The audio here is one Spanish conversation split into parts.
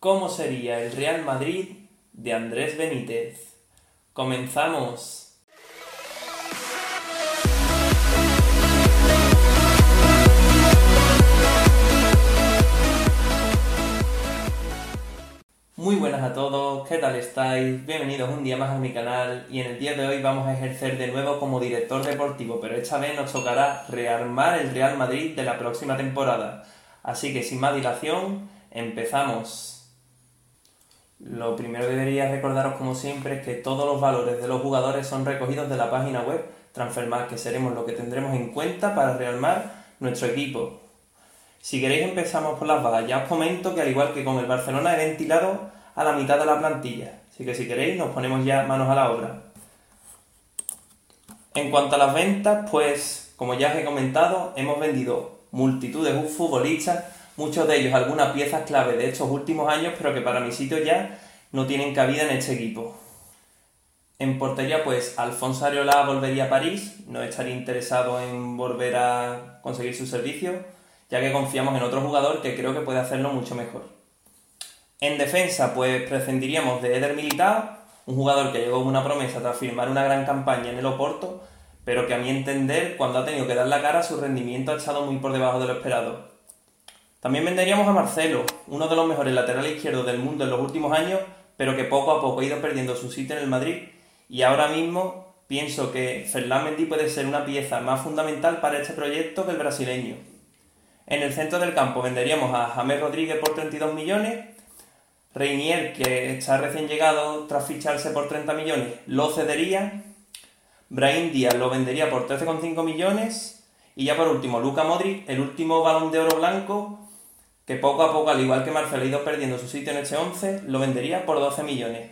¿Cómo sería el Real Madrid de Andrés Benítez? ¡Comenzamos! Muy buenas a todos, ¿qué tal estáis? Bienvenidos un día más a mi canal y en el día de hoy vamos a ejercer de nuevo como director deportivo, pero esta vez nos tocará rearmar el Real Madrid de la próxima temporada. Así que sin más dilación, empezamos. Lo primero que debería recordaros como siempre es que todos los valores de los jugadores son recogidos de la página web Transfermarkt, que seremos lo que tendremos en cuenta para rearmar nuestro equipo. Si queréis empezamos por las bajas. Ya os comento que al igual que con el Barcelona he ventilado a la mitad de la plantilla. Así que si queréis nos ponemos ya manos a la obra. En cuanto a las ventas, pues como ya os he comentado, hemos vendido multitud de futbolistas, muchos de ellos algunas piezas clave de estos últimos años, pero que para mi sitio ya no tienen cabida en este equipo. En portería, pues Alfonso Areola volvería a París, no estaría interesado en volver a conseguir su servicio ya que confiamos en otro jugador que creo que puede hacerlo mucho mejor. En defensa, pues prescindiríamos de Eder Militao, un jugador que llegó una promesa tras firmar una gran campaña en el Oporto, pero que a mi entender, cuando ha tenido que dar la cara, su rendimiento ha estado muy por debajo de lo esperado. También venderíamos a Marcelo, uno de los mejores laterales izquierdos del mundo en los últimos años, pero que poco a poco ha ido perdiendo su sitio en el Madrid, y ahora mismo pienso que Ferland Mendy puede ser una pieza más fundamental para este proyecto que el brasileño. En el centro del campo venderíamos a James Rodríguez por 32 millones. Reinier, que está recién llegado tras ficharse por 30 millones, lo cedería. Brahim Díaz lo vendería por 13,5 millones. Y ya por último, Luca Modric, el último balón de oro blanco, que poco a poco, al igual que Marcelo, ha ido perdiendo su sitio en este 11, lo vendería por 12 millones.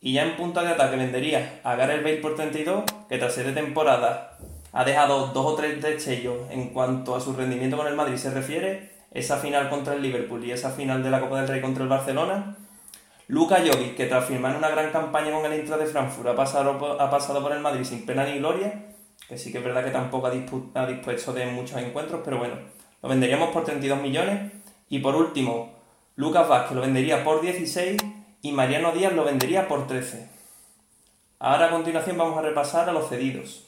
Y ya en punta de ataque vendería a Gareth Bale por 32, que tras de temporada ha dejado dos o tres destellos en cuanto a su rendimiento con el Madrid se refiere, esa final contra el Liverpool y esa final de la Copa del Rey contra el Barcelona. Luka Jovic, que tras firmar una gran campaña con el Intra de Frankfurt ha pasado, ha pasado por el Madrid sin pena ni gloria, que sí que es verdad que tampoco ha dispuesto de muchos encuentros, pero bueno, lo venderíamos por 32 millones. Y por último, Lucas Vázquez lo vendería por 16 y Mariano Díaz lo vendería por 13. Ahora a continuación vamos a repasar a los cedidos.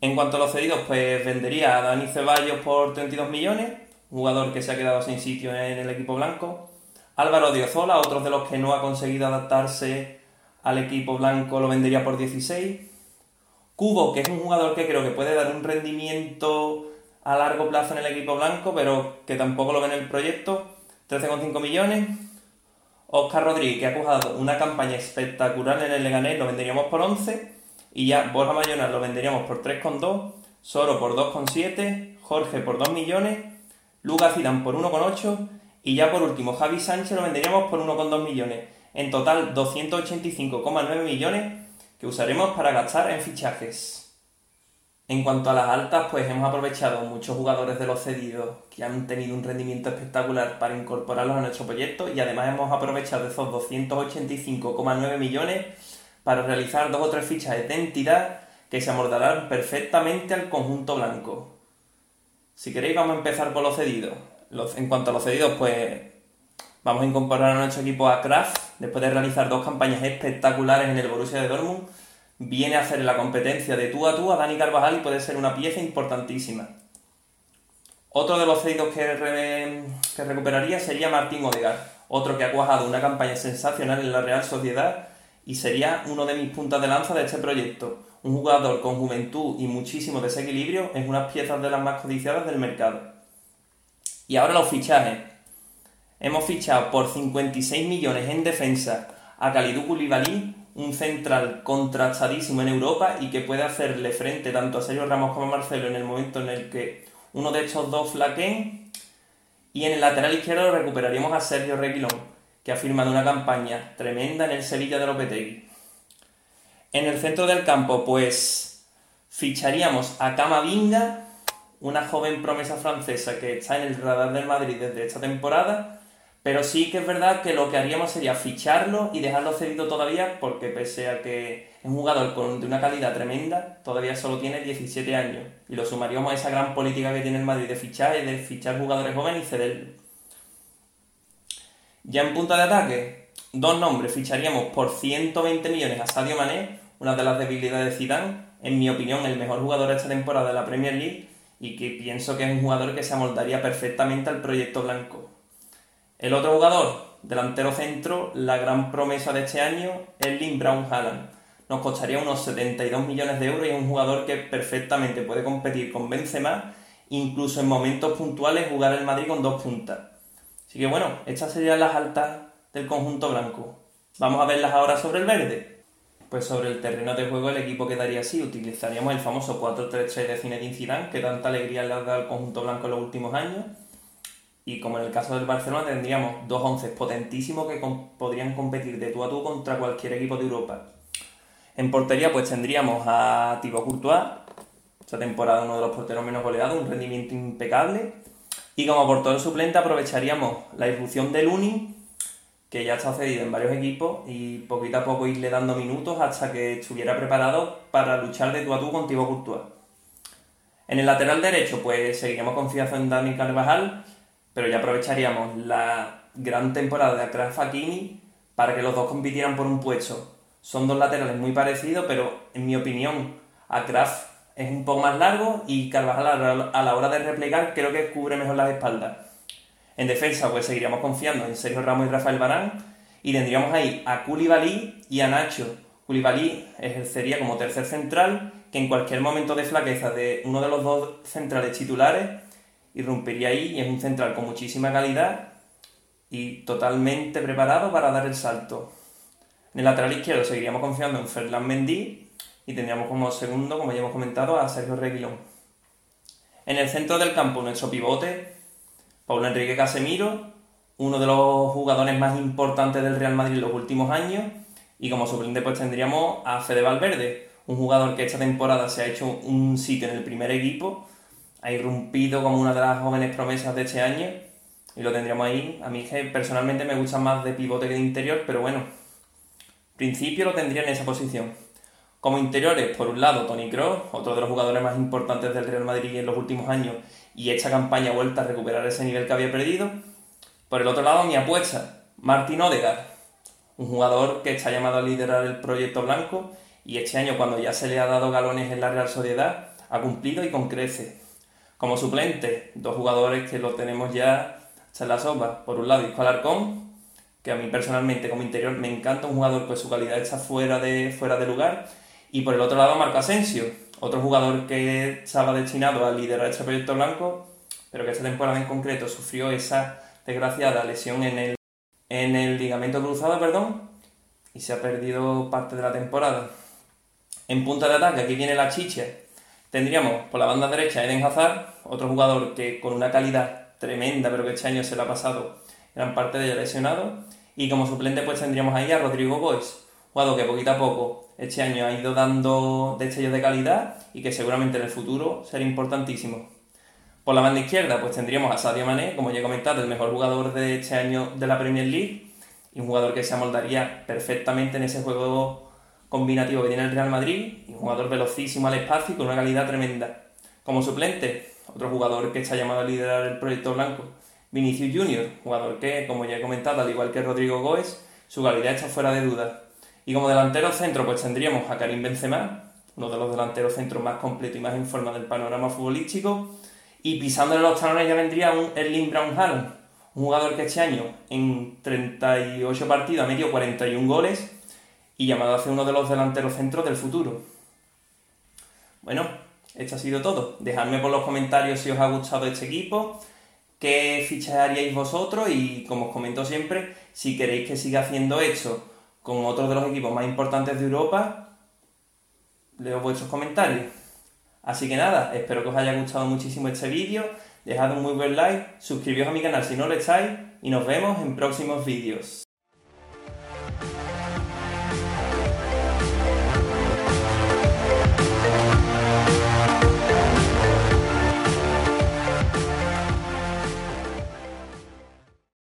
En cuanto a los cedidos, pues vendería a Dani Ceballos por 32 millones, jugador que se ha quedado sin sitio en el equipo blanco. Álvaro Diozola, otro de los que no ha conseguido adaptarse al equipo blanco, lo vendería por 16. Cubo, que es un jugador que creo que puede dar un rendimiento a largo plazo en el equipo blanco, pero que tampoco lo ve en el proyecto, 13,5 millones. Oscar Rodríguez, que ha jugado una campaña espectacular en el Leganés, lo venderíamos por 11. Y ya Borja Mayonas lo venderíamos por 3,2, Soro por 2,7, Jorge por 2 millones, Lucas Zidane por 1,8 y ya por último Javi Sánchez lo venderíamos por 1,2 millones. En total 285,9 millones que usaremos para gastar en fichajes. En cuanto a las altas, pues hemos aprovechado muchos jugadores de los cedidos que han tenido un rendimiento espectacular para incorporarlos a nuestro proyecto y además hemos aprovechado esos 285,9 millones para realizar dos o tres fichas de identidad que se amordarán perfectamente al conjunto blanco. Si queréis vamos a empezar por los cedidos. en cuanto a los cedidos, pues vamos a incorporar a nuestro equipo a Kraft, después de realizar dos campañas espectaculares en el Borussia de Dortmund, viene a hacer la competencia de tú a tú a Dani Carvajal y puede ser una pieza importantísima. Otro de los cedidos que, recuperaría sería Martín Odegaard, otro que ha cuajado una campaña sensacional en la Real Sociedad y sería uno de mis puntas de lanza de este proyecto. Un jugador con juventud y muchísimo desequilibrio es unas piezas de las más codiciadas del mercado. Y ahora los fichajes. Hemos fichado por 56 millones en defensa a Kalidou Koulibaly, un central contrastadísimo en Europa y que puede hacerle frente tanto a Sergio Ramos como a Marcelo en el momento en el que uno de estos dos flaqueen. Y en el lateral izquierdo recuperaríamos a Sergio Reguilón, que ha firmado una campaña tremenda en el Sevilla de Lopetegui. En el centro del campo, pues ficharíamos a Camavinga, una joven promesa francesa que está en el radar del Madrid desde esta temporada, pero sí que es verdad que lo que haríamos sería ficharlo y dejarlo cedido todavía, porque pese a que es un jugador con, de una calidad tremenda, todavía solo tiene 17 años. Y lo sumaríamos a esa gran política que tiene el Madrid de fichar y de fichar jugadores jóvenes y cederlos. Ya en punta de ataque, dos nombres, ficharíamos por 120 millones a Sadio Mané, una de las debilidades de Zidane, en mi opinión el mejor jugador de esta temporada de la Premier League y que pienso que es un jugador que se amoldaría perfectamente al proyecto blanco. El otro jugador, delantero centro, la gran promesa de este año, es Lynn Brown Haaland. Nos costaría unos 72 millones de euros y es un jugador que perfectamente puede competir con Benzema, incluso en momentos puntuales jugar el Madrid con dos puntas. Así que bueno, estas serían las altas del conjunto blanco. Vamos a verlas ahora sobre el verde. Pues sobre el terreno de juego el equipo quedaría así. Utilizaríamos el famoso 4-3-3 de Zinedine Zidane, que tanta alegría le ha dado al conjunto blanco en los últimos años. Y como en el caso del Barcelona tendríamos dos once potentísimos que podrían competir de tú a tú contra cualquier equipo de Europa. En portería pues tendríamos a Thibaut Courtois, esta temporada uno de los porteros menos goleados, un rendimiento impecable. Y como portero suplente aprovecharíamos la irrupción de Luni, que ya está cedido en varios equipos, y poquito a poco irle dando minutos hasta que estuviera preparado para luchar de tú a tú con Thibaut Courtois. En el lateral derecho, pues seguiríamos confiando en Dani Carvajal, pero ya aprovecharíamos la gran temporada de Akraf Hakimi para que los dos compitieran por un puesto. Son dos laterales muy parecidos, pero en mi opinión, Akraf es un poco más largo y Carvajal a la hora de replegar creo que cubre mejor las espaldas. En defensa pues seguiríamos confiando en Sergio Ramos y Rafael Barán y tendríamos ahí a Koulibaly y a Nacho. Koulibaly ejercería como tercer central que en cualquier momento de flaqueza de uno de los dos centrales titulares irrumpiría ahí y es un central con muchísima calidad y totalmente preparado para dar el salto. En el lateral izquierdo seguiríamos confiando en Ferland Mendy y tendríamos como segundo, como ya hemos comentado, a Sergio Reguilón. En el centro del campo, nuestro pivote, Paulo Enrique Casemiro, uno de los jugadores más importantes del Real Madrid en los últimos años, y como suplente pues tendríamos a Fede Valverde, un jugador que esta temporada se ha hecho un sitio en el primer equipo, ha irrumpido como una de las jóvenes promesas de este año, y lo tendríamos ahí. A mí personalmente me gusta más de pivote que de interior, pero bueno, principio lo tendría en esa posición. Como interiores, por un lado, Tony Kroos, otro de los jugadores más importantes del Real Madrid en los últimos años, y esta campaña vuelta a recuperar ese nivel que había perdido. Por el otro lado, mi apuesta, Martín Odegaard, un jugador que está llamado a liderar el proyecto blanco y este año, cuando ya se le ha dado galones en la Real Sociedad, ha cumplido y con crece. Como suplente, dos jugadores que lo tenemos ya en la sopa. Por un lado, Isco Alarcón, que a mí personalmente como interior me encanta, un jugador pues su calidad está fuera de, fuera de lugar y por el otro lado, Marco Asensio, otro jugador que estaba destinado a liderar este proyecto blanco, pero que esta temporada en concreto sufrió esa desgraciada lesión en el, en el ligamento cruzado, perdón, y se ha perdido parte de la temporada. En punta de ataque, aquí viene la chicha. Tendríamos por la banda derecha Eden Hazard, otro jugador que con una calidad tremenda, pero que este año se le ha pasado gran parte de ella lesionado. Y como suplente, pues tendríamos ahí a Rodrigo Boys, jugador que poquito a poco este año ha ido dando destellos de calidad y que seguramente en el futuro será importantísimo. Por la banda izquierda, pues tendríamos a Sadio Mané, como ya he comentado, el mejor jugador de este año de la Premier League y un jugador que se amoldaría perfectamente en ese juego combinativo que tiene el Real Madrid y un jugador velocísimo al espacio y con una calidad tremenda. Como suplente, otro jugador que está llamado a liderar el proyecto blanco, Vinicius Junior, jugador que, como ya he comentado, al igual que Rodrigo Goes, su calidad está fuera de duda. Y como delantero centro, pues tendríamos a Karim Benzema, uno de los delanteros centros más completos y más en forma del panorama futbolístico. Y pisándole los talones ya vendría un Erling Brown Haaland, un jugador que este año en 38 partidos ha metido 41 goles y llamado a ser uno de los delanteros centros del futuro. Bueno, esto ha sido todo. Dejadme por los comentarios si os ha gustado este equipo, qué fichas haríais vosotros y como os comento siempre, si queréis que siga haciendo esto con otros de los equipos más importantes de Europa, leo vuestros comentarios. Así que nada, espero que os haya gustado muchísimo este vídeo, dejad un muy buen like, suscribíos a mi canal si no lo estáis y nos vemos en próximos vídeos.